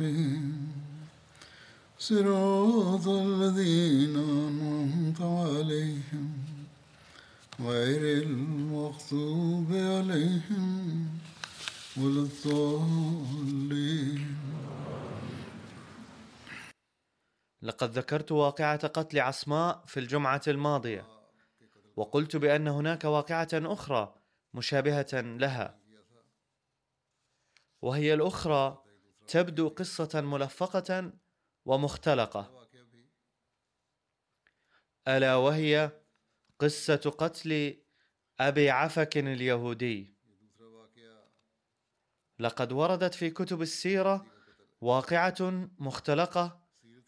المستقيم صراط الذين أنعمت عليهم غير المغضوب عليهم ولا الضالين. لقد ذكرت واقعة قتل عصماء في الجمعة الماضية وقلت بأن هناك واقعة أخرى مشابهة لها وهي الأخرى تبدو قصة ملفقة ومختلقة. ألا وهي قصة قتل أبي عفك اليهودي. لقد وردت في كتب السيرة واقعة مختلقة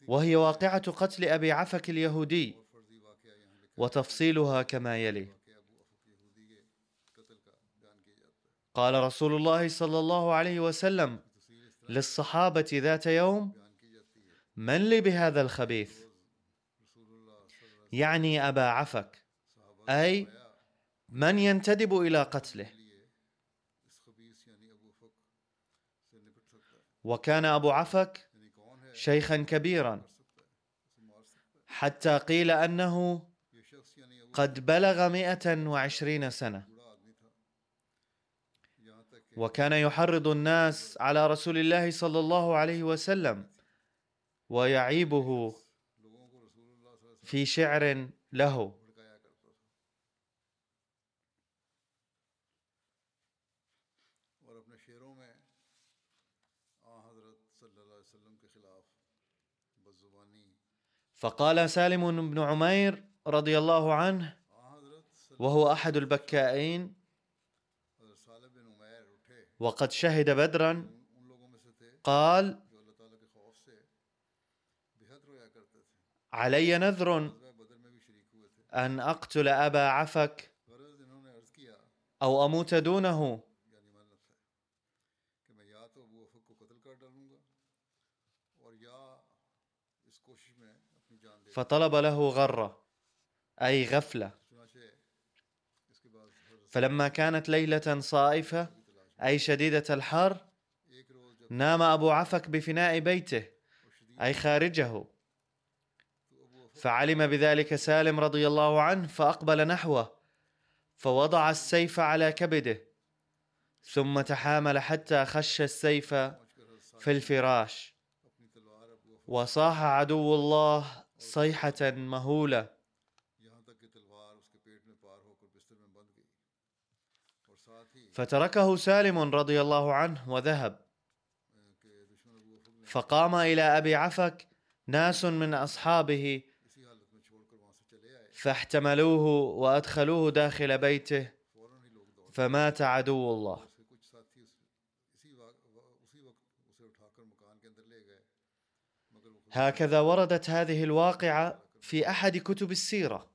وهي واقعة قتل أبي عفك اليهودي وتفصيلها كما يلي. قال رسول الله صلى الله عليه وسلم للصحابة ذات يوم؟ من لي بهذا الخبيث؟ يعني أبا عفك أي من ينتدب إلى قتله؟ وكان أبو عفك شيخا كبيرا حتى قيل أنه قد بلغ مئة وعشرين سنة. وكان يحرض الناس على رسول الله صلى الله عليه وسلم ويعيبه في شعر له. فقال سالم بن عمير رضي الله عنه وهو أحد البكائين وقد شهد بدرا قال علي نذر أن أقتل أبا عفك أو أموت دونه. فطلب له غرة أي غفلة. فلما كانت ليلة صائفة أي شديدة الحر نام أبو عفك بفناء بيته أي خارجه. فعلم بذلك سالم رضي الله عنه فأقبل نحوه فوضع السيف على كبده ثم تحامل حتى خش السيف في الفراش وصاح عدو الله صيحة مهولة. فتركه سالم رضي الله عنه وذهب. فقام إلى أبي عفك ناس من أصحابه فاحتملوه وأدخلوه داخل بيته فمات عدو الله. هكذا وردت هذه الواقعة في أحد كتب السيرة.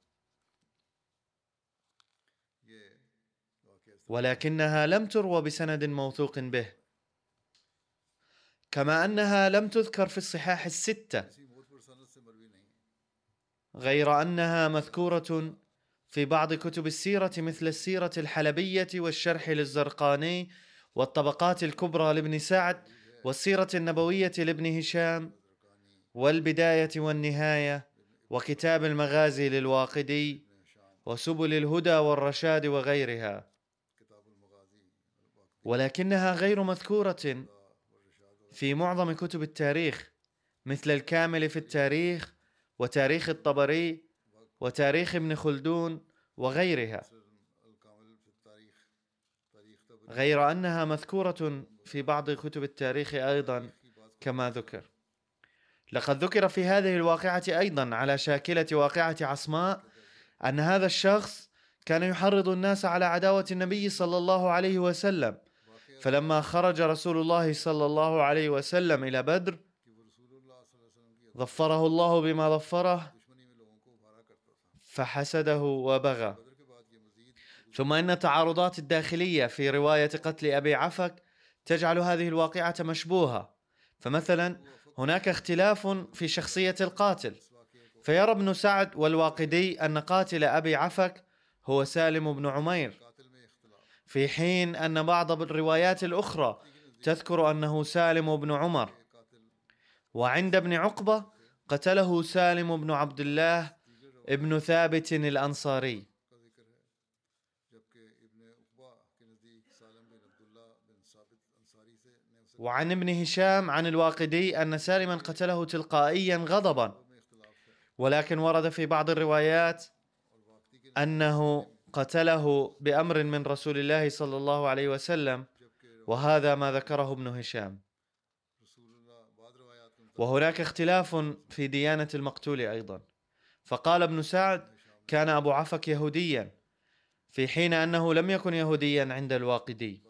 ولكنها لم تروى بسند موثوق به. كما أنها لم تذكر في الصحاح الستة غير أنها مذكورة في بعض كتب السيرة مثل السيرة الحلبية والشرح للزرقاني والطبقات الكبرى لابن سعد والسيرة النبوية لابن هشام والبداية والنهاية وكتاب المغازي للواقدي وسبل الهدى والرشاد وغيرها. ولكنها غير مذكورة في معظم كتب التاريخ مثل الكامل في التاريخ وتاريخ الطبري وتاريخ ابن خلدون وغيرها. غير أنها مذكورة في بعض كتب التاريخ أيضا كما ذكر. لقد ذكر في هذه الواقعة أيضا على شاكلة واقعة عصماء أن هذا الشخص كان يحرض الناس على عداوة النبي صلى الله عليه وسلم فلما خرج رسول الله صلى الله عليه وسلم إلى بدر ظفره الله بما ظفره فحسده وبغى. ثم إن التعارضات الداخلية في رواية قتل أبي عفك تجعل هذه الواقعة مشبوهة. فمثلا هناك اختلاف في شخصية القاتل. فيرى ابن سعد والواقدي أن قاتل أبي عفك هو سالم بن عمير. في حين أن بعض الروايات الأخرى تذكر أنه سالم بن عمر وعند ابن عقبة قتله سالم بن عبد الله ابن ثابت الأنصاري. وعن ابن هشام عن الواقدي أن سالما قتله تلقائيا غضبا. ولكن ورد في بعض الروايات أنه قتله بأمر من رسول الله صلى الله عليه وسلم وهذا ما ذكره ابن هشام. وهناك اختلاف في ديانة المقتول أيضا. فقال ابن سعد كان أبو عفك يهوديا في حين أنه لم يكن يهوديا عند الواقدي.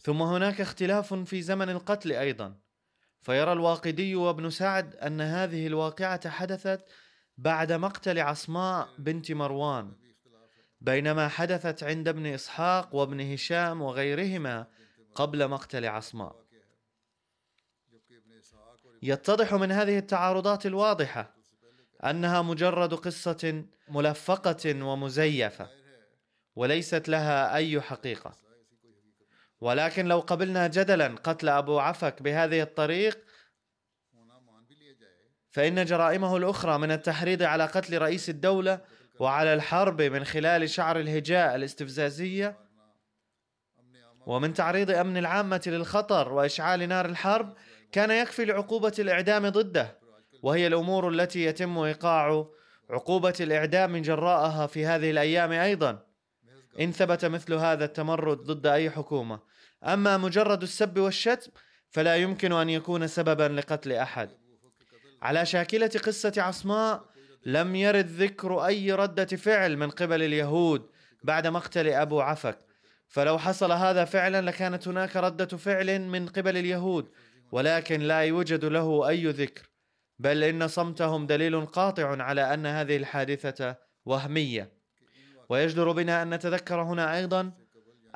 ثم هناك اختلاف في زمن القتل أيضا. فيرى الواقدي وابن سعد أن هذه الواقعة حدثت بعد مقتل عصماء بنت مروان. بينما حدثت عند ابن إسحاق وابن هشام وغيرهما قبل مقتل عصماء. يتضح من هذه التعارضات الواضحة أنها مجرد قصة ملفقة ومزيفة وليست لها أي حقيقة. ولكن لو قبلنا جدلا قتل أبو عفك بهذه الطريق فإن جرائمه الأخرى من التحريض على قتل رئيس الدولة وعلى الحرب من خلال شعر الهجاء الاستفزازية ومن تعريض أمن العامة للخطر وإشعال نار الحرب كان يكفي لعقوبة الإعدام ضده وهي الأمور التي يتم إيقاع عقوبة الإعدام من جراءها في هذه الأيام أيضا. إن ثبت مثل هذا التمرد ضد أي حكومة. أما مجرد السب والشتم فلا يمكن أن يكون سببا لقتل أحد. على شاكلة قصة عصماء لم يرد ذكر أي ردة فعل من قبل اليهود بعد مقتل أبو عفك. فلو حصل هذا فعلا لكانت هناك ردة فعل من قبل اليهود ولكن لا يوجد له أي ذكر. بل إن صمتهم دليل قاطع على أن هذه الحادثة وهمية. ويجدر بنا أن نتذكر هنا أيضا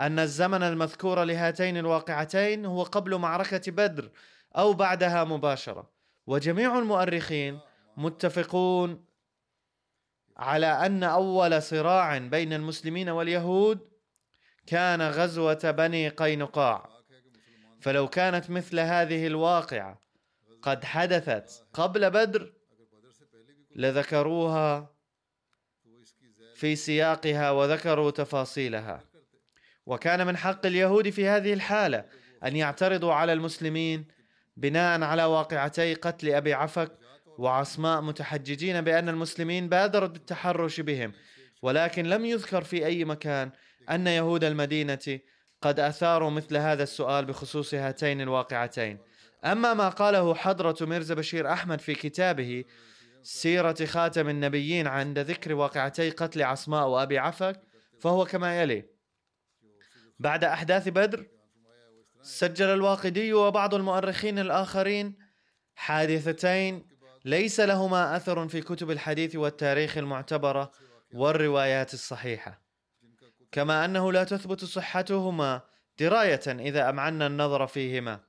أن الزمن المذكور لهاتين الواقعتين هو قبل معركة بدر أو بعدها مباشرة. وجميع المؤرخين متفقون على أن أول صراع بين المسلمين واليهود كان غزوة بني قينقاع. فلو كانت مثل هذه الواقعة قد حدثت قبل بدر لذكروها في سياقها وذكروا تفاصيلها. وكان من حق اليهود في هذه الحالة أن يعترضوا على المسلمين بناء على واقعتي قتل أبي عفك وعصماء متحججين بأن المسلمين بادروا بالتحرش بهم ولكن لم يذكر في أي مكان أن يهود المدينة قد أثاروا مثل هذا السؤال بخصوص هاتين الواقعتين. أما ما قاله حضرة ميرزا بشير أحمد في كتابه سيرة خاتم النبيين عند ذكر واقعتي قتل عصماء وابي عفك فهو كما يلي بعد أحداث بدر سجل الواقدي وبعض المؤرخين الآخرين حادثتين ليس لهما أثر في كتب الحديث والتاريخ المعتبرة والروايات الصحيحة. كما أنه لا تثبت صحتهما دراية إذا امعنا النظر فيهما.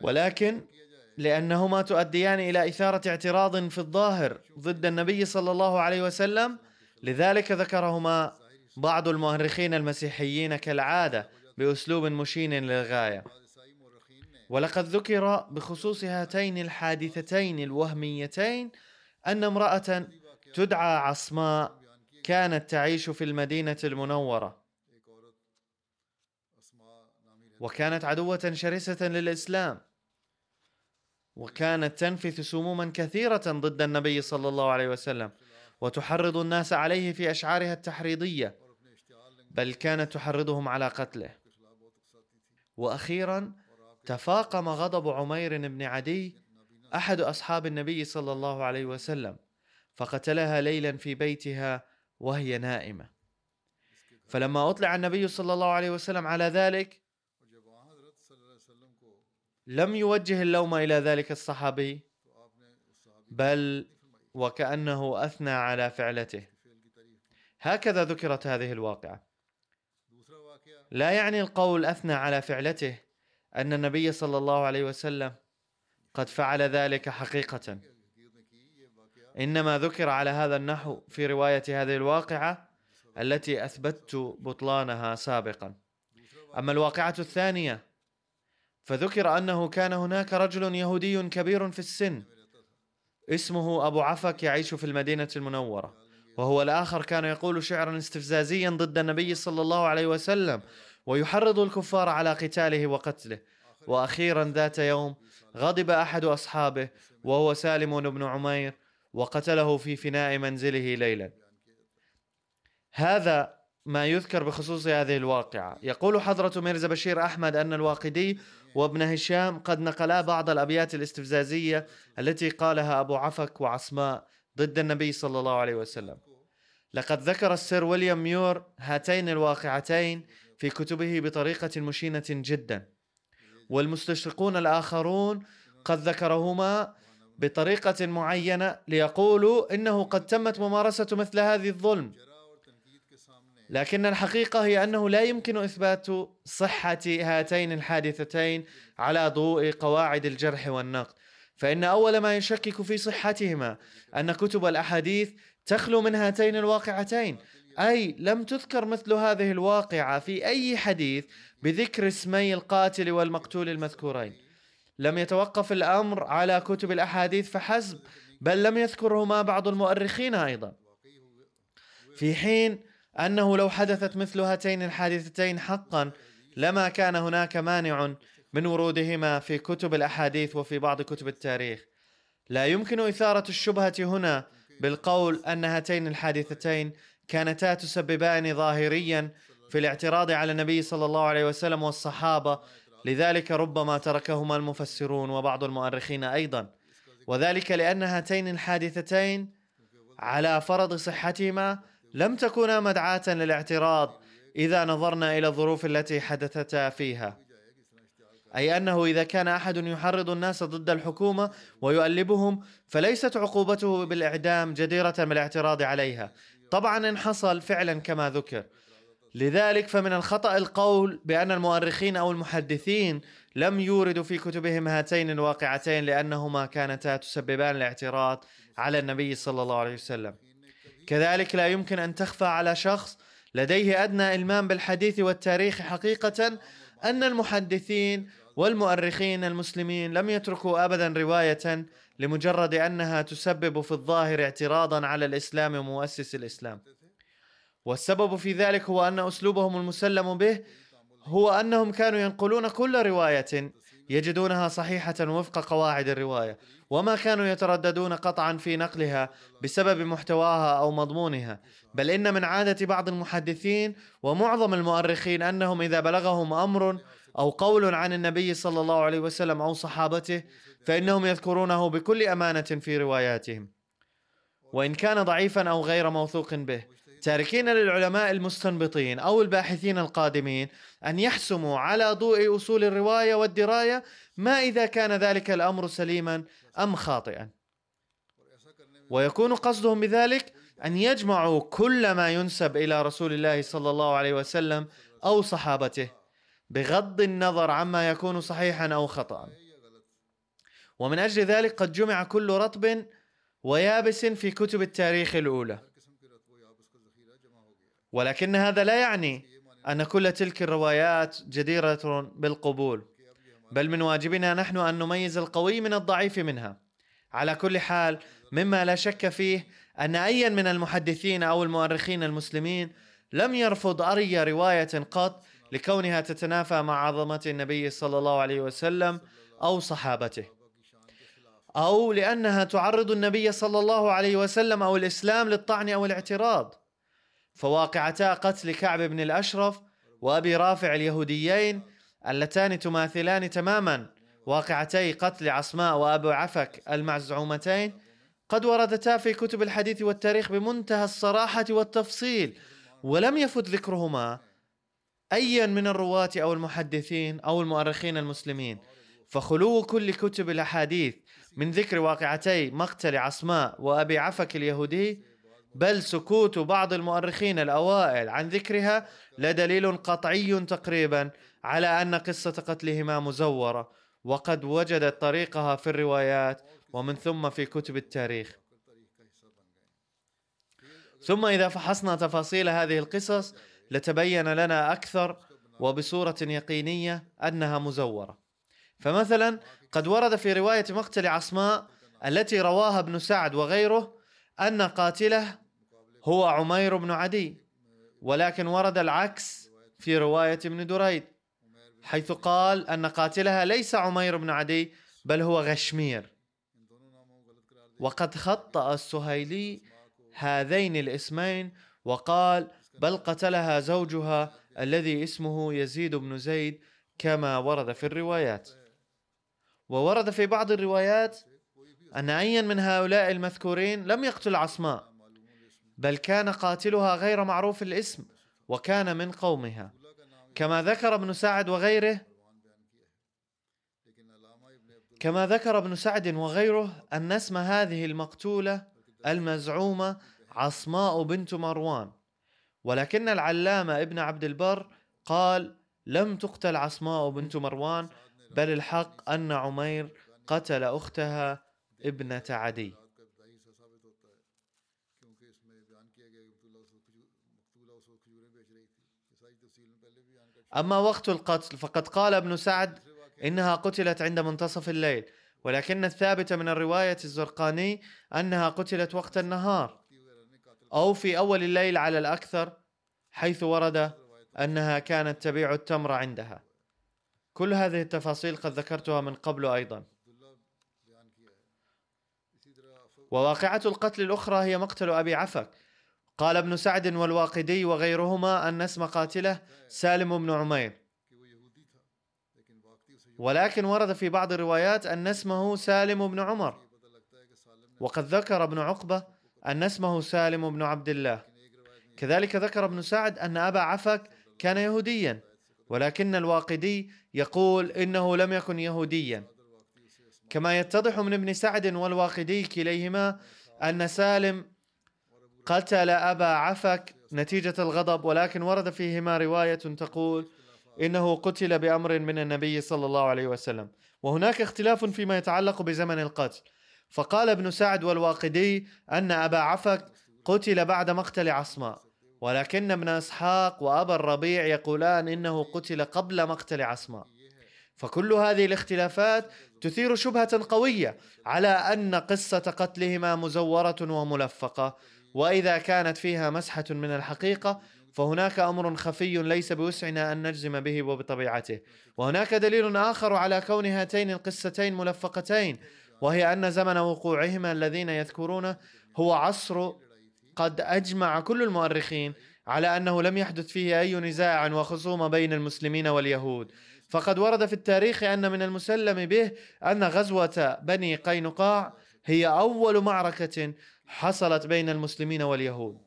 ولكن لأنهما تؤديان إلى إثارة اعتراض في الظاهر ضد النبي صلى الله عليه وسلم لذلك ذكرهما بعض المؤرخين المسيحيين كالعادة بأسلوب مشين للغاية. ولقد ذكر بخصوص هاتين الحادثتين الوهميتين أن امرأة تدعى عصماء كانت تعيش في المدينة المنورة. وكانت عدوة شرسة للإسلام. وكانت تنفث سموما كثيرة ضد النبي صلى الله عليه وسلم. وتحرض الناس عليه في أشعارها التحريضية. بل كانت تحرضهم على قتله. وأخيرا تفاقم غضب عمير بن عدي أحد أصحاب النبي صلى الله عليه وسلم فقتلها ليلا في بيتها وهي نائمة. فلما أطلع النبي صلى الله عليه وسلم على ذلك لم يوجه اللوم إلى ذلك الصحابي بل وكأنه أثنى على فعلته. هكذا ذكرت هذه الواقعة. لا يعني القول أثنى على فعلته أن النبي صلى الله عليه وسلم قد فعل ذلك حقيقة. إنما ذكر على هذا النحو في رواية هذه الواقعة التي أثبتت بطلانها سابقا. أما الواقعة الثانية فذكر أنه كان هناك رجل يهودي كبير في السن اسمه أبو عفك يعيش في المدينة المنورة. وهو الآخر كان يقول شعرا استفزازيا ضد النبي صلى الله عليه وسلم ويحرض الكفار على قتاله وقتله. وأخيرا ذات يوم غضب أحد أصحابه وهو سالم بن عمير وقتله في فناء منزله ليلا. هذا ما يذكر بخصوص هذه الواقعة. يقول حضرة ميرزا بشير أحمد أن الواقدي وابن هشام قد نقلا بعض الأبيات الاستفزازية التي قالها أبو عفك وعصماء ضد النبي صلى الله عليه وسلم. لقد ذكر السير ويليام ميور هاتين الواقعتين في كتبه بطريقة مشينة جدا. والمستشرقون الآخرون قد ذكرهما بطريقة معينة ليقولوا إنه قد تمت ممارسة مثل هذه الظلم. لكن الحقيقة هي أنه لا يمكن إثبات صحة هاتين الحادثتين على ضوء قواعد الجرح والنقد. فإن أول ما يشكك في صحتهما أن كتب الأحاديث تخلو من هاتين الواقعتين أي لم تذكر مثل هذه الواقعة في أي حديث بذكر اسمي القاتل والمقتول المذكورين. لم يتوقف الأمر على كتب الأحاديث فحسب بل لم يذكرهما بعض المؤرخين أيضا. في حين أنه لو حدثت مثل هاتين الحادثتين حقا لما كان هناك مانع من ورودهما في كتب الأحاديث وفي بعض كتب التاريخ. لا يمكن إثارة الشبهة هنا بالقول أن هاتين الحادثتين كانتا تسببان ظاهريا في الاعتراض على النبي صلى الله عليه وسلم والصحابة. لذلك ربما تركهما المفسرون وبعض المؤرخين أيضا. وذلك لأن هاتين الحادثتين على فرض صحتهما لم تكونا مدعاة للاعتراض إذا نظرنا إلى الظروف التي حدثتا فيها. أي أنه إذا كان أحد يحرض الناس ضد الحكومة ويؤلبهم فليست عقوبته بالإعدام جديرة بالاعتراض عليها. طبعا إن حصل فعلا كما ذكر. لذلك فمن الخطأ القول بأن المؤرخين أو المحدثين لم يوردوا في كتبهم هاتين الواقعتين لأنهما كانتا تسببان الاعتراض على النبي صلى الله عليه وسلم. كذلك لا يمكن أن تخفى على شخص لديه أدنى إلمام بالحديث والتاريخ حقيقة أن المحدثين والمؤرخين المسلمين لم يتركوا ابدا رواية لمجرد أنها تسبب في الظاهر اعتراضا على الإسلام ومؤسس الإسلام. والسبب في ذلك هو أن أسلوبهم المسلم به هو أنهم كانوا ينقلون كل رواية يجدونها صحيحة وفق قواعد الرواية وما كانوا يترددون قطعا في نقلها بسبب محتواها أو مضمونها. بل إن من عادة بعض المحدثين ومعظم المؤرخين أنهم إذا بلغهم أمر أو قول عن النبي صلى الله عليه وسلم أو صحابته فإنهم يذكرونه بكل أمانة في رواياتهم. وإن كان ضعيفا أو غير موثوق به تاركين للعلماء المستنبطين أو الباحثين القادمين أن يحسموا على ضوء أصول الرواية والدراية ما إذا كان ذلك الأمر سليما أم خاطئا. ويكون قصدهم بذلك أن يجمعوا كل ما ينسب إلى رسول الله صلى الله عليه وسلم أو صحابته. بغض النظر عما يكون صحيحا أو خطا ومن أجل ذلك قد جمع كل رطب ويابس في كتب التاريخ الأولى. ولكن هذا لا يعني أن كل تلك الروايات جديرة بالقبول بل من واجبنا نحن أن نميز القوي من الضعيف منها. على كل حال مما لا شك فيه أن ايا من المحدثين أو المؤرخين المسلمين لم يرفض اي رواية قط لكونها تتنافى مع عظمة النبي صلى الله عليه وسلم أو صحابته. أو لأنها تعرض النبي صلى الله عليه وسلم أو الإسلام للطعن أو الاعتراض. فواقعتا قتل كعب بن الأشرف وأبي رافع اليهوديين اللتان تماثلان تماما. واقعتي قتل عصماء وأبو عفك المعزومتين قد وردتا في كتب الحديث والتاريخ بمنتهى الصراحة والتفصيل ولم يفت ذكرهما أيا من الرواة أو المحدثين أو المؤرخين المسلمين. فخلو كل كتب الأحاديث من ذكر واقعتي مقتل عصماء وأبي عفك اليهودي بل سكوت بعض المؤرخين الأوائل عن ذكرها لدليل قطعي تقريبا على أن قصة قتلهما مزورة وقد وجدت طريقها في الروايات ومن ثم في كتب التاريخ. ثم إذا فحصنا تفاصيل هذه القصص لتبين لنا أكثر وبصورة يقينية أنها مزورة. فمثلا قد ورد في رواية مقتل عصماء التي رواها ابن سعد وغيره أن قاتله هو عمير بن عدي ولكن ورد العكس في رواية ابن دريد حيث قال أن قاتلها ليس عمير بن عدي بل هو غشمير. وقد خطأ السهيلي هذين الاسمين وقال بل قتلها زوجها الذي اسمه يزيد بن زيد كما ورد في الروايات. وورد في بعض الروايات أن أيا من هؤلاء المذكورين لم يقتل عصماء بل كان قاتلها غير معروف الاسم وكان من قومها. كما ذكر ابن سعد وغيره كما ذكر ابن سعد وغيره أن اسم هذه المقتولة المزعومة عصماء بنت مروان. ولكن العلامة ابن عبد البر قال لم تقتل عصماء بنت مروان بل الحق أن عمير قتل أختها ابنة عدي. أما وقت القتل فقد قال ابن سعد إنها قتلت عند منتصف الليل ولكن الثابت من الرواية الزرقاني أنها قتلت وقت النهار. أو في أول الليل على الأكثر حيث ورد أنها كانت تبيع التمر عندها. كل هذه التفاصيل قد ذكرتها من قبل أيضا. وواقعة القتل الأخرى هي مقتل أبي عفك. قال ابن سعد والواقدي وغيرهما أن اسم قاتله سالم بن عمير. ولكن ورد في بعض الروايات أن اسمه سالم بن عمر. وقد ذكر ابن عقبة أن اسمه سالم بن عبد الله. كذلك ذكر ابن سعد أن أبا عفك كان يهوديا ولكن الواقدي يقول إنه لم يكن يهوديا. كما يتضح من ابن سعد والواقدي كليهما أن سالم قتل أبا عفك نتيجة الغضب ولكن ورد فيهما رواية تقول إنه قتل بأمر من النبي صلى الله عليه وسلم. وهناك اختلاف فيما يتعلق بزمن القتل. فقال ابن سعد والواقدي أن أبا عفك قتل بعد مقتل عصماء ولكن ابن إسحاق وأبا الربيع يقولان إنه قتل قبل مقتل عصماء فكل هذه الاختلافات تثير شبهة قوية على أن قصة قتلهما مزورة وملفقة وإذا كانت فيها مسحة من الحقيقة فهناك أمر خفي ليس بوسعنا أن نجزم به وبطبيعته. وهناك دليل آخر على كون هاتين القصتين ملفقتين وهي أن زمن وقوعهما الذين يذكرونه هو عصر قد أجمع كل المؤرخين على أنه لم يحدث فيه أي نزاع وخصومة بين المسلمين واليهود. فقد ورد في التاريخ أن من المسلم به أن غزوة بني قينقاع هي أول معركة حصلت بين المسلمين واليهود.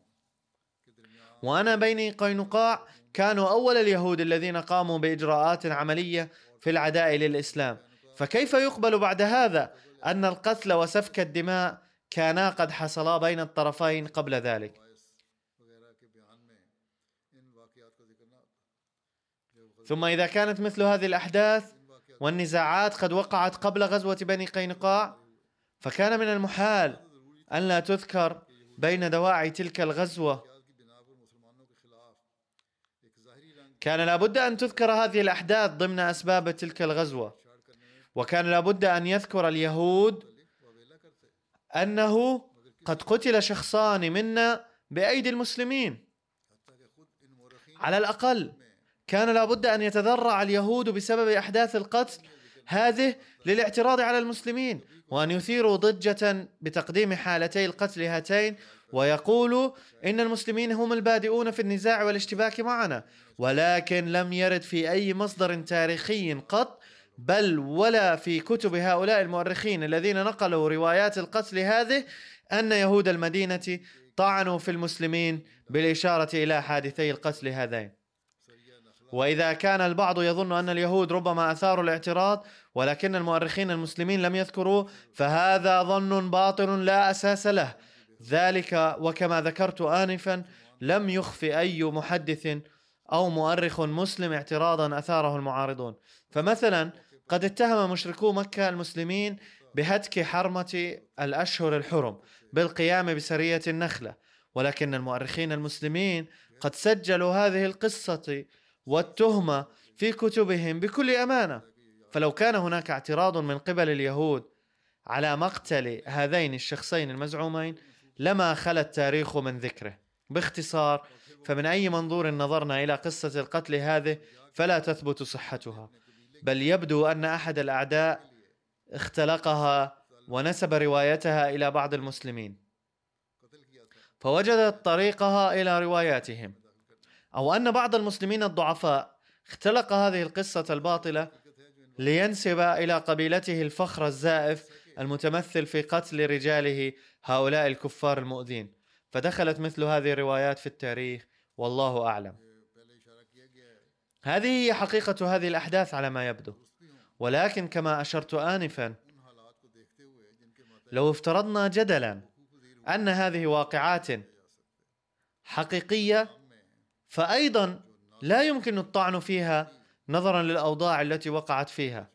وأنا بني قينقاع كانوا أول اليهود الذين قاموا بإجراءات عملية في العداء للإسلام. فكيف يقبل بعد هذا أن القتل وسفك الدماء كانا قد حصلا بين الطرفين قبل ذلك. ثم إذا كانت مثل هذه الأحداث والنزاعات قد وقعت قبل غزوة بني قينقاع فكان من المحال أن لا تذكر بين دواعي تلك الغزوة. كان لابد أن تذكر هذه الأحداث ضمن أسباب تلك الغزوة. وكان لابد أن يذكر اليهود أنه قد قتل شخصان منا بأيدي المسلمين. على الأقل كان لابد أن يتذرع اليهود بسبب أحداث القتل هذه للاعتراض على المسلمين وأن يثيروا ضجة بتقديم حالتي القتل هاتين ويقولوا إن المسلمين هم البادئون في النزاع والاشتباك معنا ولكن لم يرد في أي مصدر تاريخي قط بل ولا في كتب هؤلاء المؤرخين الذين نقلوا روايات القتل هذه أن يهود المدينة طعنوا في المسلمين بالإشارة إلى حادثي القتل هذين. وإذا كان البعض يظن أن اليهود ربما أثاروا الاعتراض ولكن المؤرخين المسلمين لم يذكروا فهذا ظن باطل لا أساس له. ذلك وكما ذكرت انفا لم يخف أي محدث أو مؤرخ مسلم اعتراضا أثاره المعارضون. فمثلا قد اتهم مشركو مكة المسلمين بهتك حرمة الأشهر الحرم بالقيام بسرية النخلة ولكن المؤرخين المسلمين قد سجلوا هذه القصة والتهمة في كتبهم بكل أمانة. فلو كان هناك اعتراض من قبل اليهود على مقتل هذين الشخصين المزعومين لما خلا التاريخ من ذكره. باختصار فمن أي منظور نظرنا إلى قصة القتل هذه فلا تثبت صحتها. بل يبدو أن أحد الأعداء اختلقها ونسب روايتها إلى بعض المسلمين. فوجدت طريقها إلى رواياتهم. أو أن بعض المسلمين الضعفاء اختلق هذه القصة الباطلة لينسب إلى قبيلته الفخر الزائف المتمثل في قتل رجاله هؤلاء الكفار المؤذين. فدخلت مثل هذه الروايات في التاريخ والله أعلم. هذه هي حقيقة هذه الأحداث على ما يبدو. ولكن كما أشرت انفا لو افترضنا جدلا أن هذه واقعات حقيقية فايضا لا يمكن الطعن فيها نظرا للأوضاع التي وقعت فيها.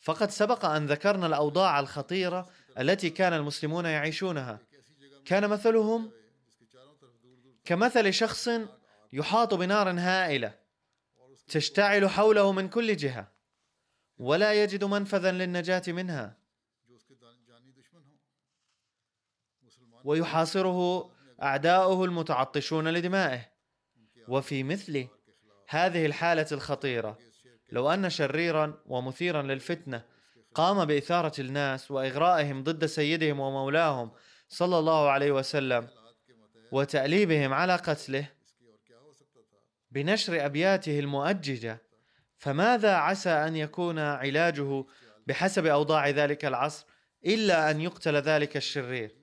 فقد سبق أن ذكرنا الأوضاع الخطيرة التي كان المسلمون يعيشونها. كان مثلهم كمثل شخص يحاط بنار هائلة. تشتعل حوله من كل جهة ولا يجد منفذا للنجاة منها. ويحاصره أعداؤه المتعطشون لدمائه. وفي مثل هذه الحالة الخطيرة لو أن شريرا ومثيرا للفتنة قام بإثارة الناس وإغرائهم ضد سيدهم ومولاهم صلى الله عليه وسلم وتأليبهم على قتله بنشر أبياته المؤججة فماذا عسى أن يكون علاجه بحسب أوضاع ذلك العصر إلا أن يقتل ذلك الشرير؟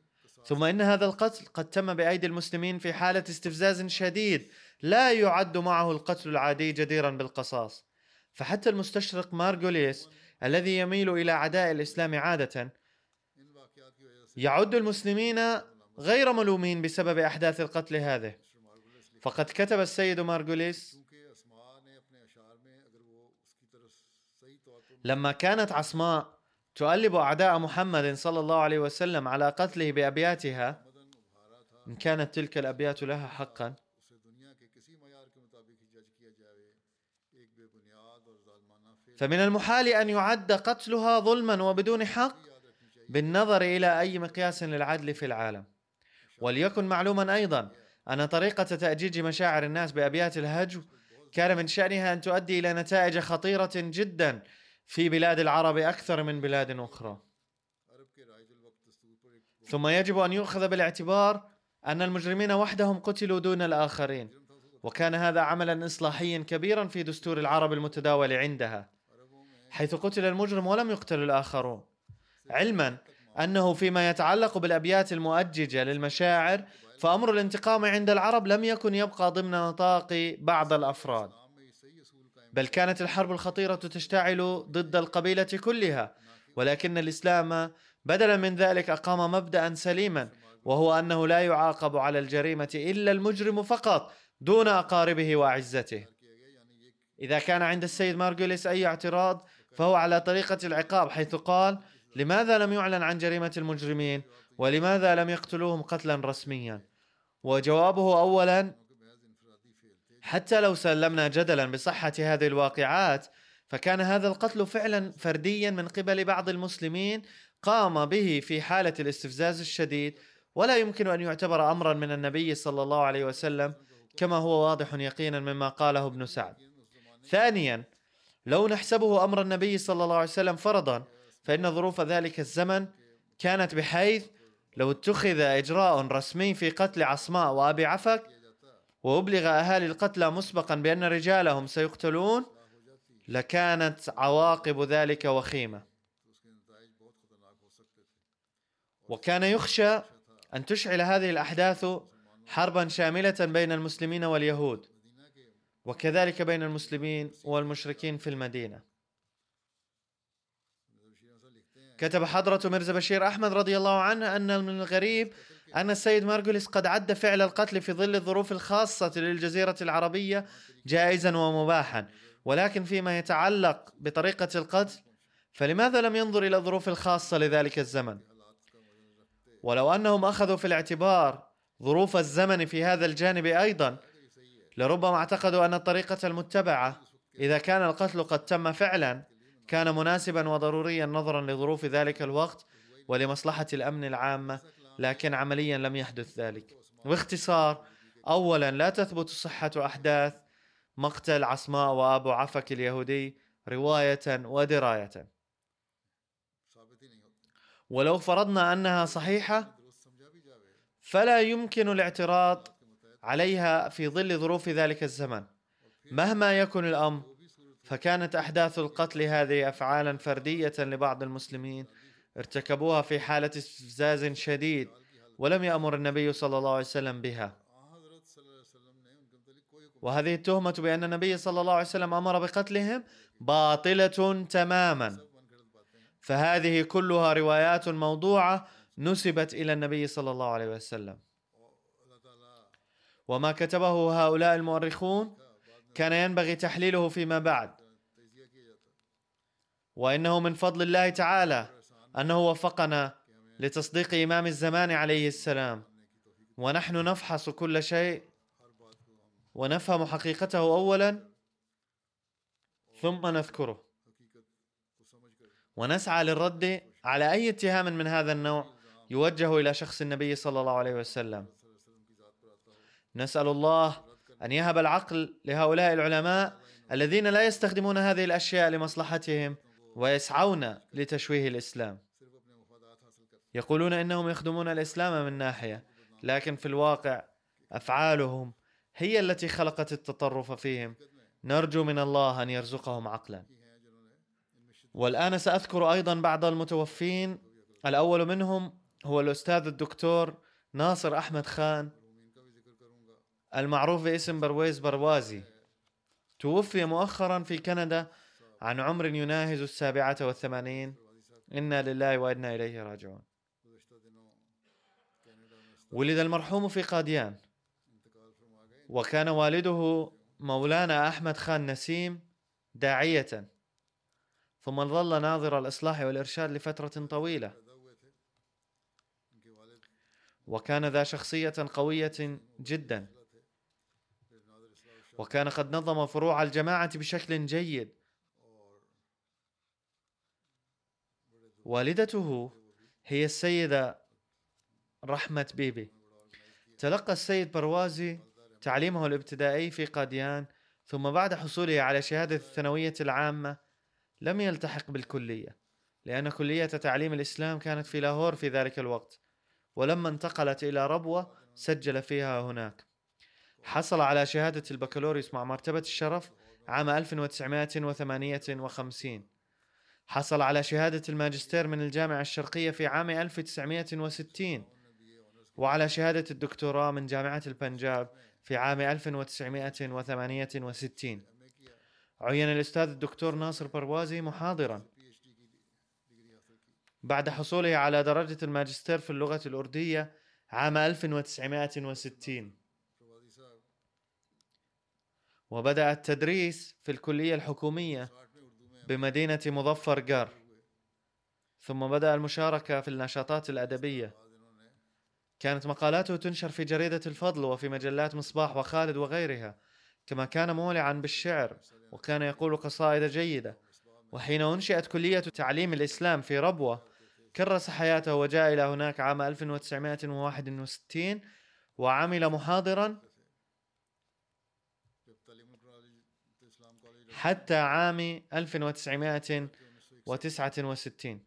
ثم إن هذا القتل قد تم بأيدي المسلمين في حالة استفزاز شديد لا يعد معه القتل العادي جديرا بالقصاص. فحتى المستشرق مارغوليس الذي يميل إلى عداء الإسلام عادة يعد المسلمين غير ملومين بسبب أحداث القتل هذه. فقد كتب السيد مارغوليس. لما كانت عصماء تؤلب أعداء محمد صلى الله عليه وسلم على قتله بأبياتها إن كانت تلك الأبيات لها حقا فمن المحال أن يعد قتلها ظلما وبدون حق بالنظر إلى أي مقياس للعدل في العالم. وليكن معلوما أيضا أن طريقة تأجيج مشاعر الناس بأبيات الهجو كان من شأنها أن تؤدي إلى نتائج خطيرة جدا في بلاد العرب أكثر من بلاد أخرى. ثم يجب أن يؤخذ بالاعتبار أن المجرمين وحدهم قتلوا دون الآخرين وكان هذا عملا اصلاحيا كبيرا في دستور العرب المتداول عندها حيث قتل المجرم ولم يقتل الآخرون. علما أنه فيما يتعلق بالأبيات المؤججة للمشاعر فأمر الانتقام عند العرب لم يكن يبقى ضمن نطاق بعض الأفراد بل كانت الحرب الخطيرة تشتعل ضد القبيلة كلها ولكن الإسلام بدلا من ذلك أقام مبدأ سليما وهو أنه لا يعاقب على الجريمة إلا المجرم فقط دون أقاربه وأعزته. إذا كان عند السيد مارغوليس أي اعتراض فهو على طريقة العقاب حيث قال لماذا لم يعلن عن جريمة المجرمين؟ ولماذا لم يقتلوهم قتلا رسميا؟ وجوابه أولا حتى لو سلمنا جدلا بصحة هذه الواقعات فكان هذا القتل فعلا فرديا من قبل بعض المسلمين قام به في حالة الاستفزاز الشديد. ولا يمكن أن يعتبر أمرا من النبي صلى الله عليه وسلم كما هو واضح يقينا مما قاله ابن سعد. ثانيا لو نحسبه أمر النبي صلى الله عليه وسلم فرضا فإن ظروف ذلك الزمن كانت بحيث لو اتخذ إجراء رسمي في قتل عصماء وأبي عفك وأبلغ أهالي القتلى مسبقا بأن رجالهم سيقتلون لكانت عواقب ذلك وخيمة. وكان يخشى أن تشعل هذه الأحداث حربا شاملة بين المسلمين واليهود وكذلك بين المسلمين والمشركين في المدينة. كتب حضرة مرزا بشير أحمد رضي الله عنه أن من الغريب أن السيد مارغوليس قد عد فعل القتل في ظل الظروف الخاصة للجزيرة العربية جائزا ومباحا. ولكن فيما يتعلق بطريقة القتل فلماذا لم ينظر إلى الظروف الخاصة لذلك الزمن؟ ولو أنهم أخذوا في الاعتبار ظروف الزمن في هذا الجانب أيضا لربما اعتقدوا أن الطريقة المتبعة إذا كان القتل قد تم فعلا كان مناسبا وضروريا نظرا لظروف ذلك الوقت ولمصلحة الأمن العامة لكن عمليا لم يحدث ذلك. باختصار أولا لا تثبت صحة أحداث مقتل عصماء وأبو عفك اليهودي رواية ودراية. ولو فرضنا أنها صحيحة فلا يمكن الاعتراض عليها في ظل ظروف ذلك الزمن. مهما يكن الأمر فكانت أحداث القتل هذه افعالا فردية لبعض المسلمين. ارتكبوها في حالة استفزاز شديد ولم يأمر النبي صلى الله عليه وسلم بها. وهذه التهمة بأن النبي صلى الله عليه وسلم أمر بقتلهم باطلة تماما. فهذه كلها روايات موضوعة نسبت إلى النبي صلى الله عليه وسلم. وما كتبه هؤلاء المؤرخون كان ينبغي تحليله فيما بعد. وإنه من فضل الله تعالى أنه وفقنا لتصديق إمام الزمان عليه السلام. ونحن نفحص كل شيء ونفهم حقيقته اولا ثم نذكره. ونسعى للرد على أي اتهام من هذا النوع يوجه إلى شخص النبي صلى الله عليه وسلم. نسأل الله أن يهب العقل لهؤلاء العلماء الذين لا يستخدمون هذه الأشياء لمصلحتهم ويسعون لتشويه الإسلام. يقولون إنهم يخدمون الإسلام من ناحية لكن في الواقع أفعالهم هي التي خلقت التطرف فيهم. نرجو من الله أن يرزقهم عقلا. والآن سأذكر أيضا بعض المتوفين. الأول منهم هو الأستاذ الدكتور ناصر أحمد خان. المعروف باسم برويز بروازي توفي مؤخرا في كندا عن عمر يناهز السابعة والثمانين. إنا لله وإنا إليه راجعون. ولد المرحوم في قاديان. وكان والده مولانا أحمد خان نسيم داعية. ثم ظل ناظر الإصلاح والإرشاد لفترة طويلة. وكان ذا شخصية قوية جدا. وكان قد نظم فروع الجماعة بشكل جيد. والدته هي السيدة رحمة بيبي. تلقى السيد بروازي تعليمه الابتدائي في قاديان ثم بعد حصوله على شهادة الثانوية العامة لم يلتحق بالكلية لأن كلية تعليم الإسلام كانت في لاهور في ذلك الوقت ولما انتقلت إلى ربوة سجل فيها هناك. حصل على شهادة البكالوريوس مع مرتبة الشرف عام 1958 حصل على شهادة الماجستير من الجامعة الشرقية في عام 1960 وعلى شهادة الدكتوراه من جامعة البنجاب في عام 1968 عين الأستاذ الدكتور ناصر بروازي محاضرا. بعد حصوله على درجة الماجستير في اللغة الأردية عام 1960 وبدأ التدريس في الكلية الحكومية بمدينة مظفر قار ثم بدأ المشاركة في النشاطات الأدبية. كانت مقالاته تنشر في جريدة الفضل وفي مجلات مصباح وخالد وغيرها كما كان مولعا بالشعر وكان يقول قصائد جيدة. وحين أنشئت كلية تعليم الإسلام في ربوة كرس حياته وجاء إلى هناك عام 1961 وعمل محاضرا حتى عام 1969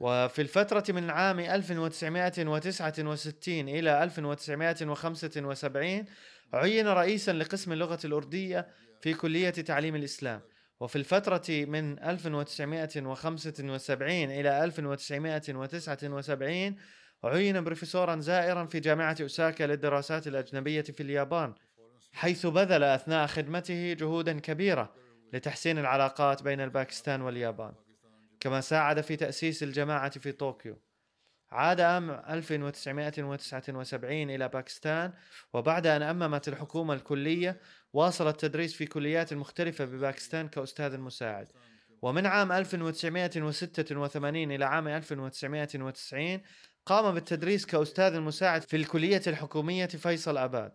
وفي الفترة من عام 1969 إلى 1975 عين رئيسا لقسم اللغة الأردية في كلية تعليم الإسلام. وفي الفترة من 1975 إلى 1979 عين بروفيسورا زائرا في جامعة أوساكا للدراسات الأجنبية في اليابان. حيث بذل أثناء خدمته جهودا كبيرة لتحسين العلاقات بين الباكستان واليابان كما ساعد في تأسيس الجماعة في طوكيو. عاد عام 1979 إلى باكستان وبعد أن أممت الحكومة الكلية واصل التدريس في كليات مختلفة بباكستان كأستاذ مساعد. ومن عام 1986 إلى عام 1990 قام بالتدريس كأستاذ مساعد في الكلية الحكومية فيصل أباد.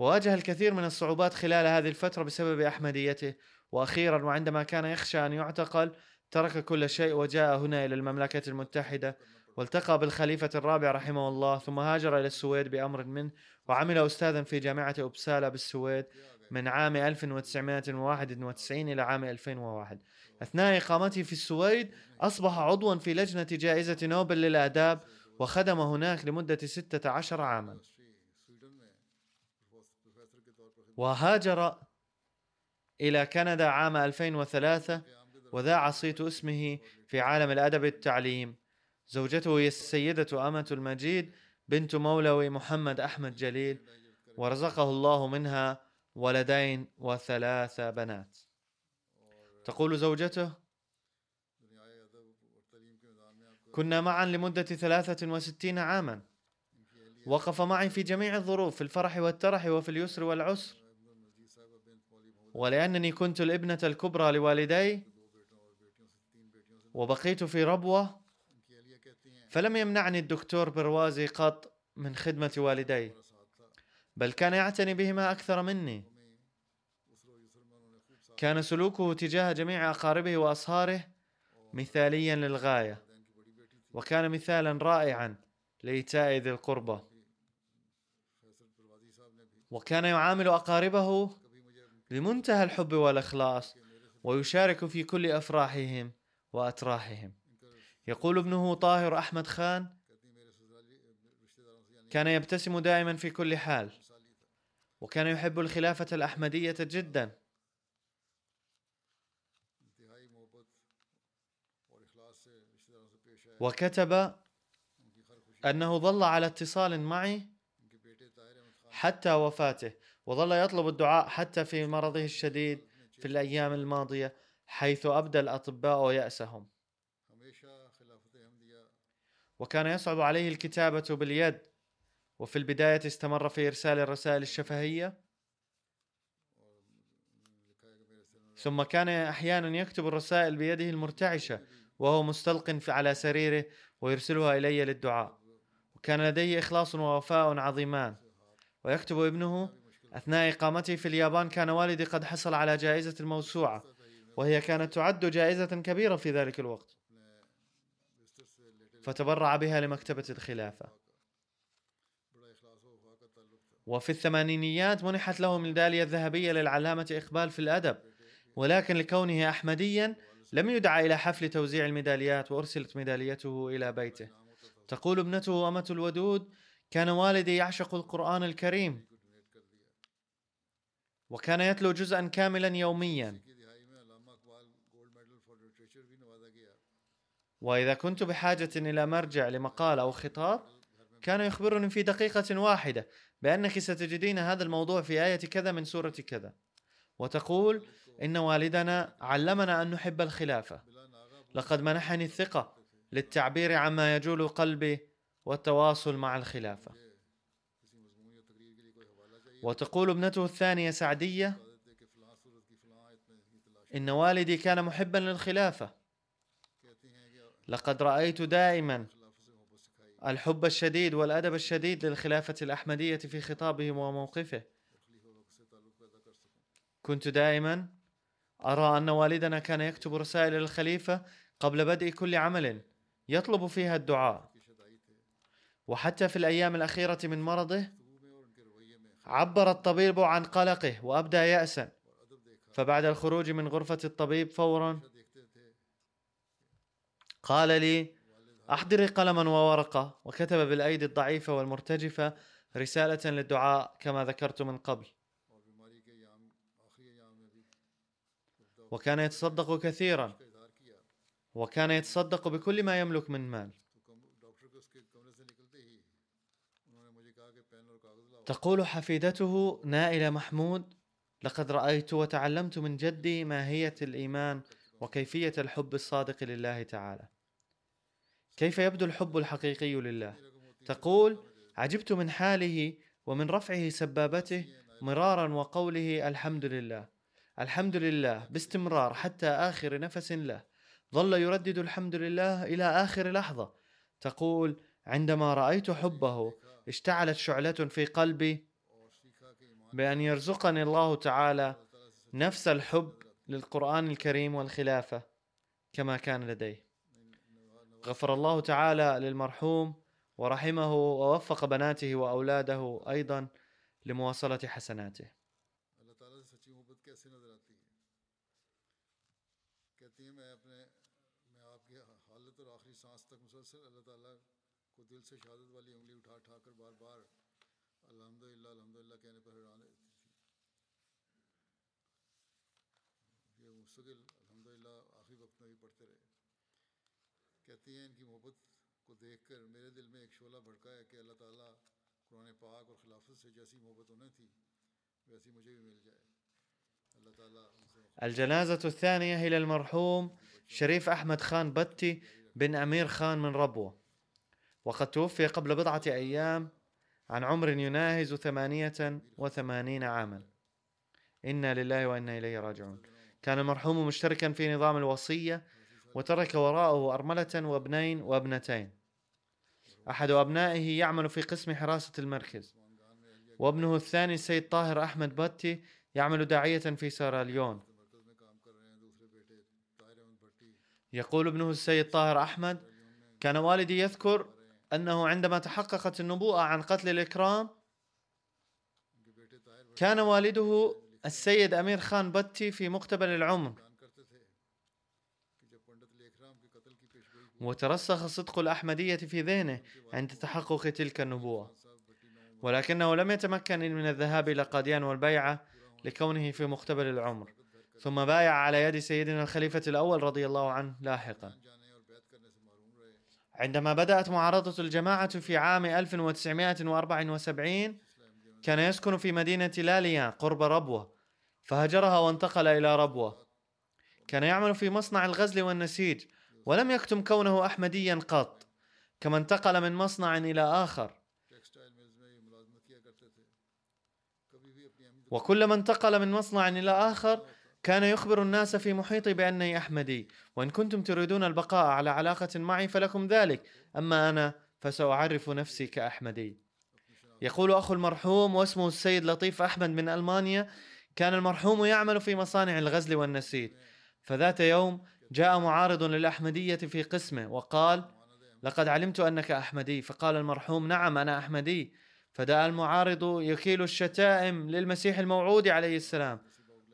وواجه الكثير من الصعوبات خلال هذه الفترة بسبب أحمديته وأخيرا وعندما كان يخشى أن يعتقل ترك كل شيء وجاء هنا إلى المملكة المتحدة والتقى بالخليفة الرابع رحمه الله ثم هاجر إلى السويد بأمر منه وعمل أستاذا في جامعة أوبسالا بالسويد من عام 1991 إلى عام 2001 أثناء إقامته في السويد أصبح عضوا في لجنة جائزة نوبل للآداب وخدم هناك لمدة 16 عاما. وهاجر إلى كندا عام 2003 وذاع صيت اسمه في عالم الأدب التعليم. زوجته هي السيدة أمة المجيد بنت مولوي محمد أحمد جليل ورزقه الله منها ولدين وثلاث بنات. تقول زوجته كنا معا لمدة ثلاثة وستين عاما. وقف معي في جميع الظروف في الفرح والترح وفي اليسر والعسر. ولأنني كنت الابنة الكبرى لوالدي وبقيت في ربوة فلم يمنعني الدكتور بروازي قط من خدمة والدي بل كان يعتني بهما أكثر مني. كان سلوكه تجاه جميع أقاربه وأصهاره مثاليا للغاية وكان مثالا رائعا لإيتاء ذي القربى. وكان يعامل أقاربه بمنتهى الحب والإخلاص ويشارك في كل أفراحهم وأتراحهم. يقول ابنه طاهر أحمد خان كان يبتسم دائما في كل حال وكان يحب الخلافة الأحمدية جدا. وكتب أنه ظل على اتصال معي حتى وفاته. وظل يطلب الدعاء حتى في مرضه الشديد في الأيام الماضية حيث أبدى الأطباء يأسهم. وكان يصعب عليه الكتابة باليد. وفي البداية استمر في إرسال الرسائل الشفهية. ثم كان أحيانا يكتب الرسائل بيده المرتعشة وهو مستلق على سريره ويرسلها إلي للدعاء. وكان لديه إخلاص ووفاء عظيمان. ويكتب ابنه أثناء إقامته في اليابان كان والدي قد حصل على جائزة الموسوعة وهي كانت تعد جائزة كبيرة في ذلك الوقت. فتبرع بها لمكتبة الخلافة. وفي الثمانينيات منحت له الميدالية الذهبية للعلامة إقبال في الأدب ولكن لكونه أحمديا لم يدعى إلى حفل توزيع الميداليات وأرسلت ميداليته إلى بيته. تقول ابنته أمة الودود كان والدي يعشق القرآن الكريم وكان يتلو جزءا كاملا يوميا. وإذا كنت بحاجة إلى مرجع لمقال أو خطاب كان يخبرني في دقيقة واحدة بأنك ستجدين هذا الموضوع في آية كذا من سورة كذا. وتقول إن والدنا علمنا أن نحب الخلافة. لقد منحني الثقة للتعبير عما يجول قلبي والتواصل مع الخلافة. وتقول ابنته الثانية سعدية إن والدي كان محبا للخلافة. لقد رأيت دائما الحب الشديد والأدب الشديد للخلافة الأحمدية في خطابه وموقفه. كنت دائما أرى أن والدنا كان يكتب رسائل للخليفة قبل بدء كل عمل يطلب فيها الدعاء. وحتى في الأيام الأخيرة من مرضه عبر الطبيب عن قلقه وأبدى يأسا. فبعد الخروج من غرفة الطبيب فورا قال لي أحضري قلما وورقة. وكتب بالأيدي الضعيفة والمرتجفة رسالة للدعاء كما ذكرت من قبل. وكان يتصدق كثيرا. وكان يتصدق بكل ما يملك من مال. تقول حفيدته نائلة محمود لقد رأيت وتعلمت من جدي ماهية الإيمان وكيفية الحب الصادق لله تعالى. كيف يبدو الحب الحقيقي لله؟ تقول عجبت من حاله ومن رفعه سبابته مرارا وقوله الحمد لله. الحمد لله باستمرار حتى آخر نفس له. ظل يردد الحمد لله إلى آخر لحظة. تقول عندما رأيت حبه اشتعلت شعلة في قلبي بأن يرزقني الله تعالى نفس الحب للقرآن الكريم والخلافة كما كان لديه. غفر الله تعالى للمرحوم ورحمه ووفق بناته وأولاده أيضا لمواصلة حسناته. الجنازة الثانية إلى المرحوم شريف أحمد خان بتي بن أمير خان من ربوة۔ وقد توفي قبل بضعة أيام عن عمر يناهز ثمانية وثمانين عاما. إنا لله وإنا إليه راجعون. كان المرحوم مشتركا في نظام الوصية وترك وراءه أرملة وابنين وابنتين. أحد أبنائه يعمل في قسم حراسة المركز. وابنه الثاني السيد طاهر أحمد بتي يعمل داعية في بھٹی يقول ابنه السيد طاهر أحمد كان والدي يذكر أنه عندما تحققت النبوءة عن قتل الإكرام كان والده السيد أمير خان بتي في مقتبل العمر. وترسخ صدق الأحمدية في ذهنه عند تحقق تلك النبوة ولكنه لم يتمكن من الذهاب إلى قاديان والبيعة لكونه في مقتبل العمر. ثم بايع على يد سيدنا الخليفة الأول رضي الله عنه لاحقا. عندما بدأت معارضة الجماعة في عام 1974 كان يسكن في مدينة لاليان قرب ربوة فهجرها وانتقل إلى ربوة. كان يعمل في مصنع الغزل والنسيج ولم يكتم كونه أحمديا قط كما انتقل من مصنع إلى آخر. وكلما انتقل من مصنع إلى آخر كان يخبر الناس في محيطي بأني أحمدي وإن كنتم تريدون البقاء على علاقة معي فلكم ذلك أما أنا فسأعرف نفسي كأحمدي. يقول أخو المرحوم واسمه السيد لطيف أحمد من ألمانيا كان المرحوم يعمل في مصانع الغزل والنسيج. فذات يوم جاء معارض للأحمدية في قسمه وقال لقد علمت أنك أحمدي فقال المرحوم نعم أنا أحمدي فدعا المعارض يكيل الشتائم للمسيح الموعود عليه السلام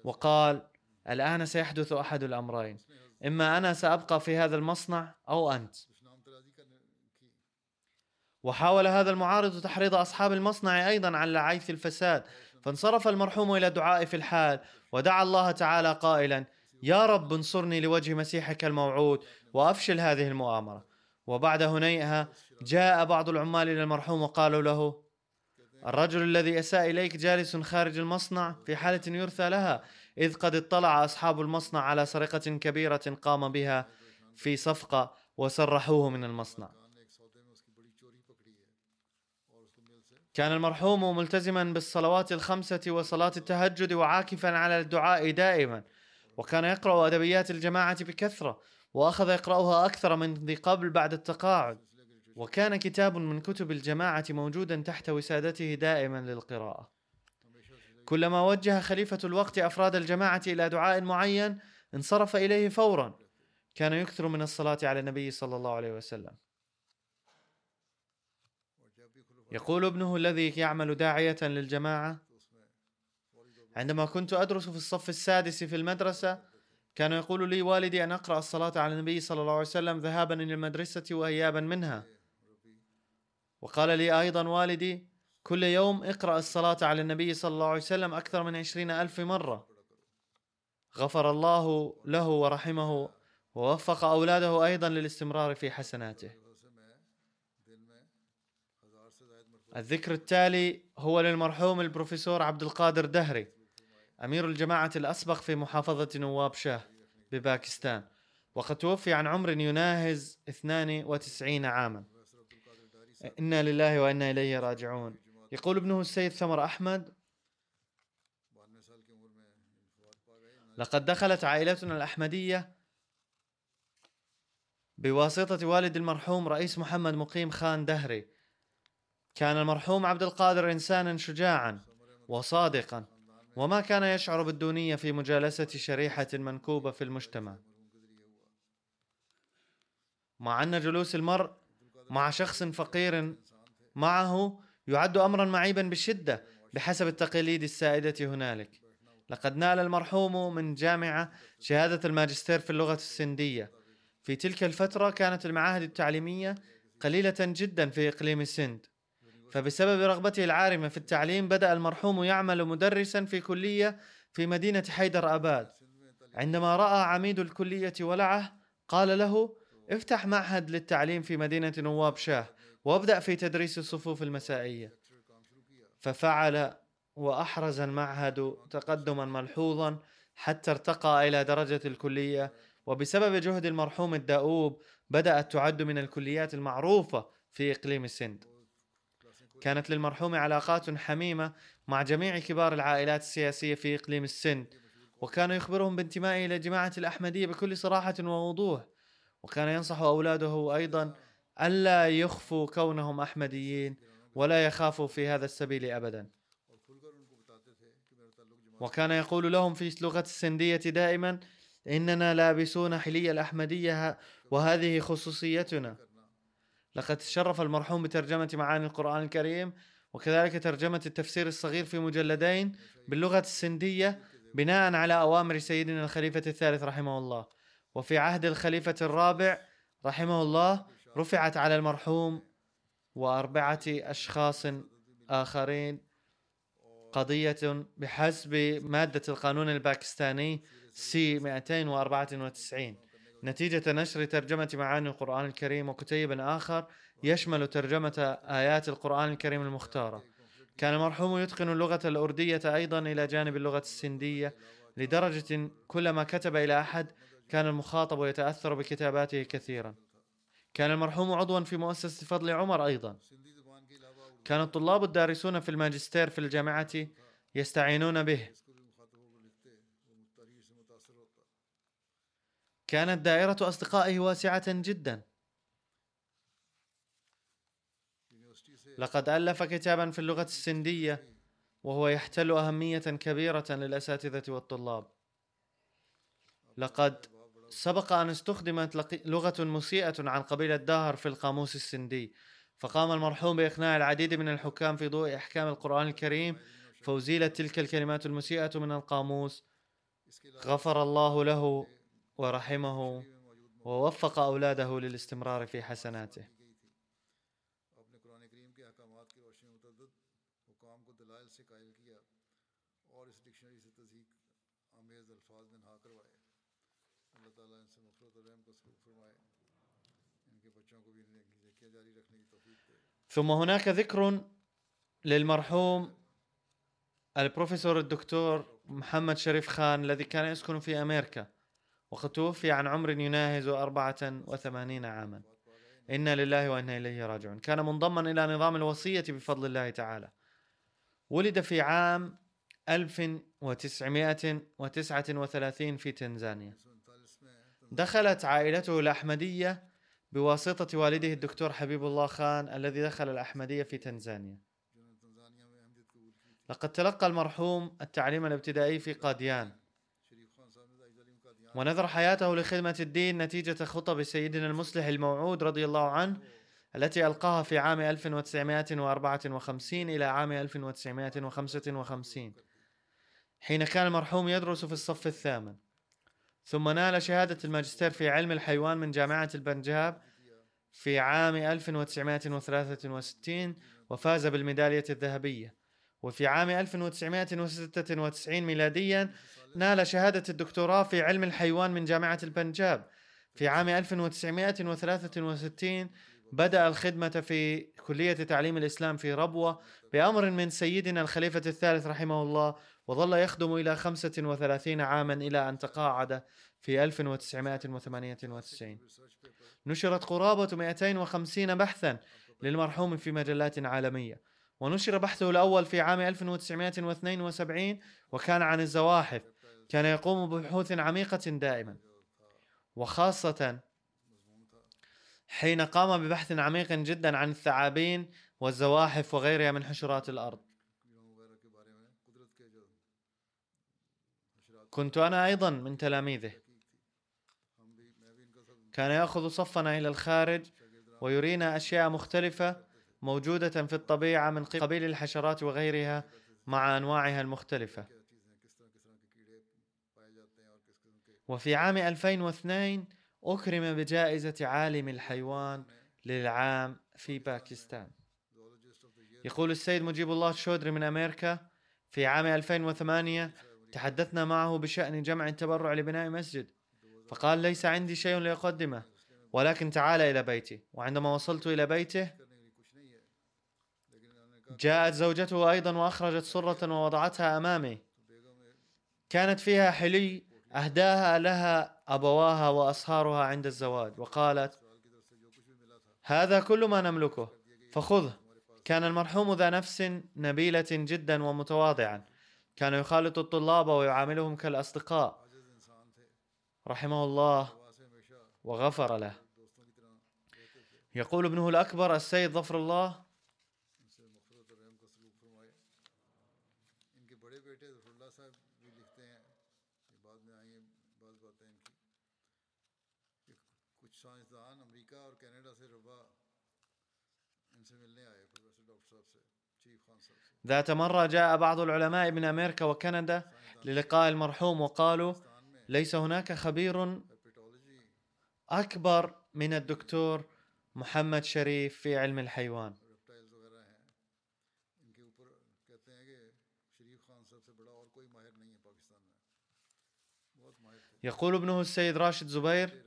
وقال الآن سيحدث أحد الأمرين. إما أنا سأبقى في هذا المصنع أو أنت. وحاول هذا المعارض تحريض أصحاب المصنع أيضا على عيث الفساد. فانصرف المرحوم إلى الدعاء في الحال ودعا الله تعالى قائلا يا رب انصرني لوجه مسيحك الموعود وأفشل هذه المؤامرة. وبعد هنيئها جاء بعض العمال إلى المرحوم وقالوا له الرجل الذي أساء إليك جالس خارج المصنع في حالة يرثى لها. إذ قد اطلع أصحاب المصنع على سرقة كبيرة قام بها في صفقة وسرحوه من المصنع. كان المرحوم ملتزما بالصلوات الخمسة وصلاة التهجد وعاكفا على الدعاء دائما وكان يقرأ أدبيات الجماعة بكثرة وأخذ يقرأها أكثر من ذي قبل بعد التقاعد. وكان كتاب من كتب الجماعة موجودا تحت وسادته دائما للقراءة. كلما وجه خليفة الوقت أفراد الجماعة إلى دعاء معين انصرف إليه فورا. كان يكثر من الصلاة على النبي صلى الله عليه وسلم. يقول ابنه الذي يعمل داعية للجماعة عندما كنت أدرس في الصف السادس في المدرسة كان يقول لي والدي أن أقرأ الصلاة على النبي صلى الله عليه وسلم ذهابا إلى المدرسة وإيابا منها. وقال لي أيضا والدي كل يوم اقرأ الصلاة على النبي صلى الله عليه وسلم أكثر من عشرين ألف مرة. غفر الله له ورحمه ووفق أولاده أيضا للاستمرار في حسناته. الذكر التالي هو للمرحوم البروفيسور عبد القادر دهري أمير الجماعة الأسبق في محافظة نواب شاه بباكستان وقد توفي عن عمر يناهز 92 عاما. إنا لله وإنا إليه راجعون. يقول ابنه السيد ثمر أحمد لقد دخلت عائلتنا الأحمدية بواسطة والد المرحوم رئيس محمد مقيم خان دهري. كان المرحوم عبد القادر إنسانا شجاعا وصادقا وما كان يشعر بالدونية في مجالسة شريحة منكوبة في المجتمع. مع أن جلوس المرء مع شخص فقير معه يعد أمرا معيبا بشدة بحسب التقاليد السائدة هنالك. لقد نال المرحوم من جامعة شهادة الماجستير في اللغة السندية. في تلك الفترة كانت المعاهد التعليمية قليلة جدا في إقليم السند. فبسبب رغبته العارمة في التعليم بدأ المرحوم يعمل مدرسا في كلية في مدينة حيدر أباد. عندما رأى عميد الكلية ولعه قال له افتح معهد للتعليم في مدينة نواب شاه. وابدأ في تدريس الصفوف المسائية. ففعل وأحرز المعهد تقدما ملحوظا حتى ارتقى إلى درجة الكلية. وبسبب جهد المرحوم الدؤوب بدأت تعد من الكليات المعروفة في إقليم السند. كانت للمرحوم علاقات حميمة مع جميع كبار العائلات السياسية في إقليم السند. وكان يخبرهم بانتمائه إلى جماعة الأحمدية بكل صراحة ووضوح. وكان ينصح أولاده أيضا ألا يخفوا كونهم أحمديين ولا يخافوا في هذا السبيل أبدا. وكان يقول لهم في اللغة السندية دائما إننا لابسون حلي الأحمدية وهذه خصوصيتنا. لقد تشرف المرحوم بترجمة معاني القرآن الكريم وكذلك ترجمة التفسير الصغير في مجلدين باللغة السندية بناء على أوامر سيدنا الخليفة الثالث رحمه الله. وفي عهد الخليفة الرابع رحمه الله رفعت على المرحوم وأربعة أشخاص آخرين. قضية بحسب مادة القانون الباكستاني سي 294 نتيجة نشر ترجمة معاني القرآن الكريم وكتيب آخر يشمل ترجمة آيات القرآن الكريم المختارة. كان المرحوم يتقن اللغة الأردية أيضا إلى جانب اللغة السندية لدرجة كلما كتب إلى أحد كان المخاطب يتأثر بكتاباته كثيرا. كان المرحوم عضوا في مؤسسة فضل عمر أيضا. كان الطلاب الدارسون في الماجستير في الجامعة يستعينون به. كانت دائرة أصدقائه واسعة جدا. لقد ألف كتابا في اللغة السندية وهو يحتل أهمية كبيرة للأساتذة والطلاب. لقد سبق أن استخدمت لغة مسيئة عن قبيلة داهر في القاموس السندي فقام المرحوم بإقناع العديد من الحكام في ضوء أحكام القرآن الكريم فأزيلت تلك الكلمات المسيئة من القاموس. غفر الله له ورحمه ووفق أولاده للاستمرار في حسناته. ثم هناك ذكر للمرحوم البروفيسور الدكتور محمد شريف خان الذي كان يسكن في أمريكا وقد توفي عن عمر يناهز أربعة وثمانين عاما. إنا لله وإنا إليه راجعون. كان منضما إلى نظام الوصية بفضل الله تعالى. ولد في عام 1939 في تنزانيا. دخلت عائلته الأحمدية بواسطة والده الدكتور حبيب الله خان الذي دخل الأحمدية في تنزانيا. لقد تلقى المرحوم التعليم الابتدائي في قاديان. ونذر حياته لخدمة الدين نتيجة خطب سيدنا المصلح الموعود رضي الله عنه التي ألقاها في عام 1954 إلى عام 1955 حين كان المرحوم يدرس في الصف الثامن. ثم نال شهادة الماجستير في علم الحيوان من جامعة البنجاب في عام 1963 وفاز بالميدالية الذهبية. وفي عام 1996 ميلاديا نال شهادة الدكتوراه في علم الحيوان من جامعة البنجاب. في عام 1963 بدأ الخدمة في كلية تعليم الإسلام في ربوة بأمر من سيدنا الخليفة الثالث رحمه الله وظل يخدم إلى 35 عاما إلى أن تقاعد في 1998 نشرت قرابة 250 بحثا للمرحوم في مجلات عالمية. ونشر بحثه الأول في عام 1972 وكان عن الزواحف. كان يقوم ببحوث عميقة دائما. وخاصة حين قام ببحث عميق جدا عن الثعابين والزواحف وغيرها من حشرات الأرض. كنت أنا أيضا من تلاميذه. كان يأخذ صفنا إلى الخارج ويرينا أشياء مختلفة موجودة في الطبيعة من قبيل الحشرات وغيرها مع أنواعها المختلفة. وفي عام 2002 أكرم بجائزة عالم الحيوان للعام في باكستان. يقول السيد مجيب الله الشودري من أمريكا في عام 2008 تحدثنا معه بشأن جمع التبرع لبناء مسجد. فقال ليس عندي شيء لأقدمه ولكن تعال إلى بيتي. وعندما وصلت إلى بيته جاءت زوجته أيضا وأخرجت صرة ووضعتها أمامي. كانت فيها حلي أهداها لها أبواها وأصهارها عند الزواج وقالت هذا كل ما نملكه فخذه. كان المرحوم ذا نفس نبيلة جدا ومتواضعا. كان يخالط الطلاب ويعاملهم كالأصدقاء. رحمه الله. وغفر له. يقول ابنه الأكبر السيد ظفر الله ذات مرة جاء بعض العلماء من أمريكا وكندا للقاء المرحوم وقالوا ليس هناك خبير أكبر من الدكتور محمد شريف في علم الحيوان. يقول ابنه السيد راشد زبير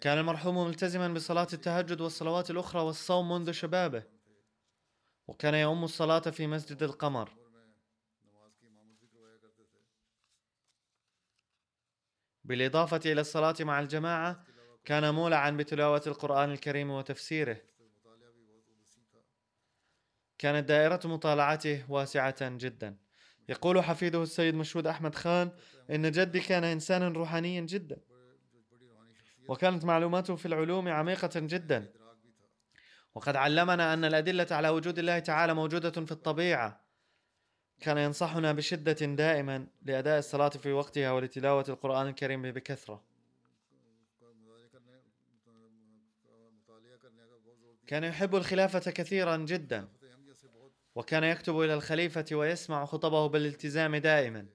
كان المرحوم ملتزما بصلاة التهجد والصلوات الأخرى والصوم منذ شبابه. وكان يؤم الصلاة في مسجد القمر. بالإضافة إلى الصلاة مع الجماعة كان مولعا بتلاوة القرآن الكريم وتفسيره. كانت دائرة مطالعته واسعة جدا. يقول حفيده السيد مشهود أحمد خان إن جدي كان إنسانا روحانيا جدا وكانت معلوماته في العلوم عميقة جدا. وقد علمنا أن الأدلة على وجود الله تعالى موجودة في الطبيعة. كان ينصحنا بشدة دائما لأداء الصلاة في وقتها ولتلاوة القرآن الكريم بكثرة. كان يحب الخلافة كثيرا جدا وكان يكتب إلى الخليفة ويسمع خطبه بالالتزام دائما.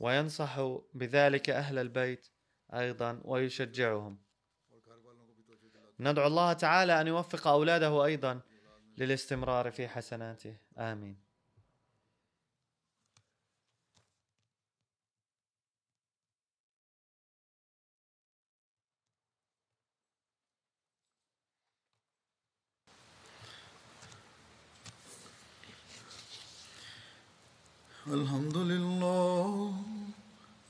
وينصح بذلك أهل البيت أيضا ويشجعهم. ندعو الله تعالى أن يوفق أولاده أيضا للاستمرار في حسناته. آمين. الحمد لله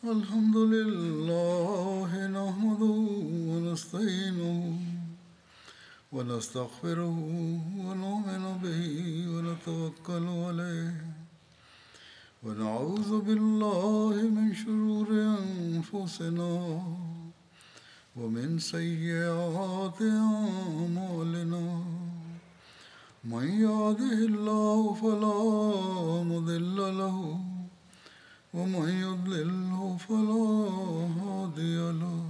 الحمد لله نحمده ونستعينه ونستغفره ونؤمن به ونتوكل عليه. ونعوذ بالله من شرور أنفسنا ومن سيئات أعمالنا. من يهده الله فلا مضل له ومن يضلله فلا هادي له.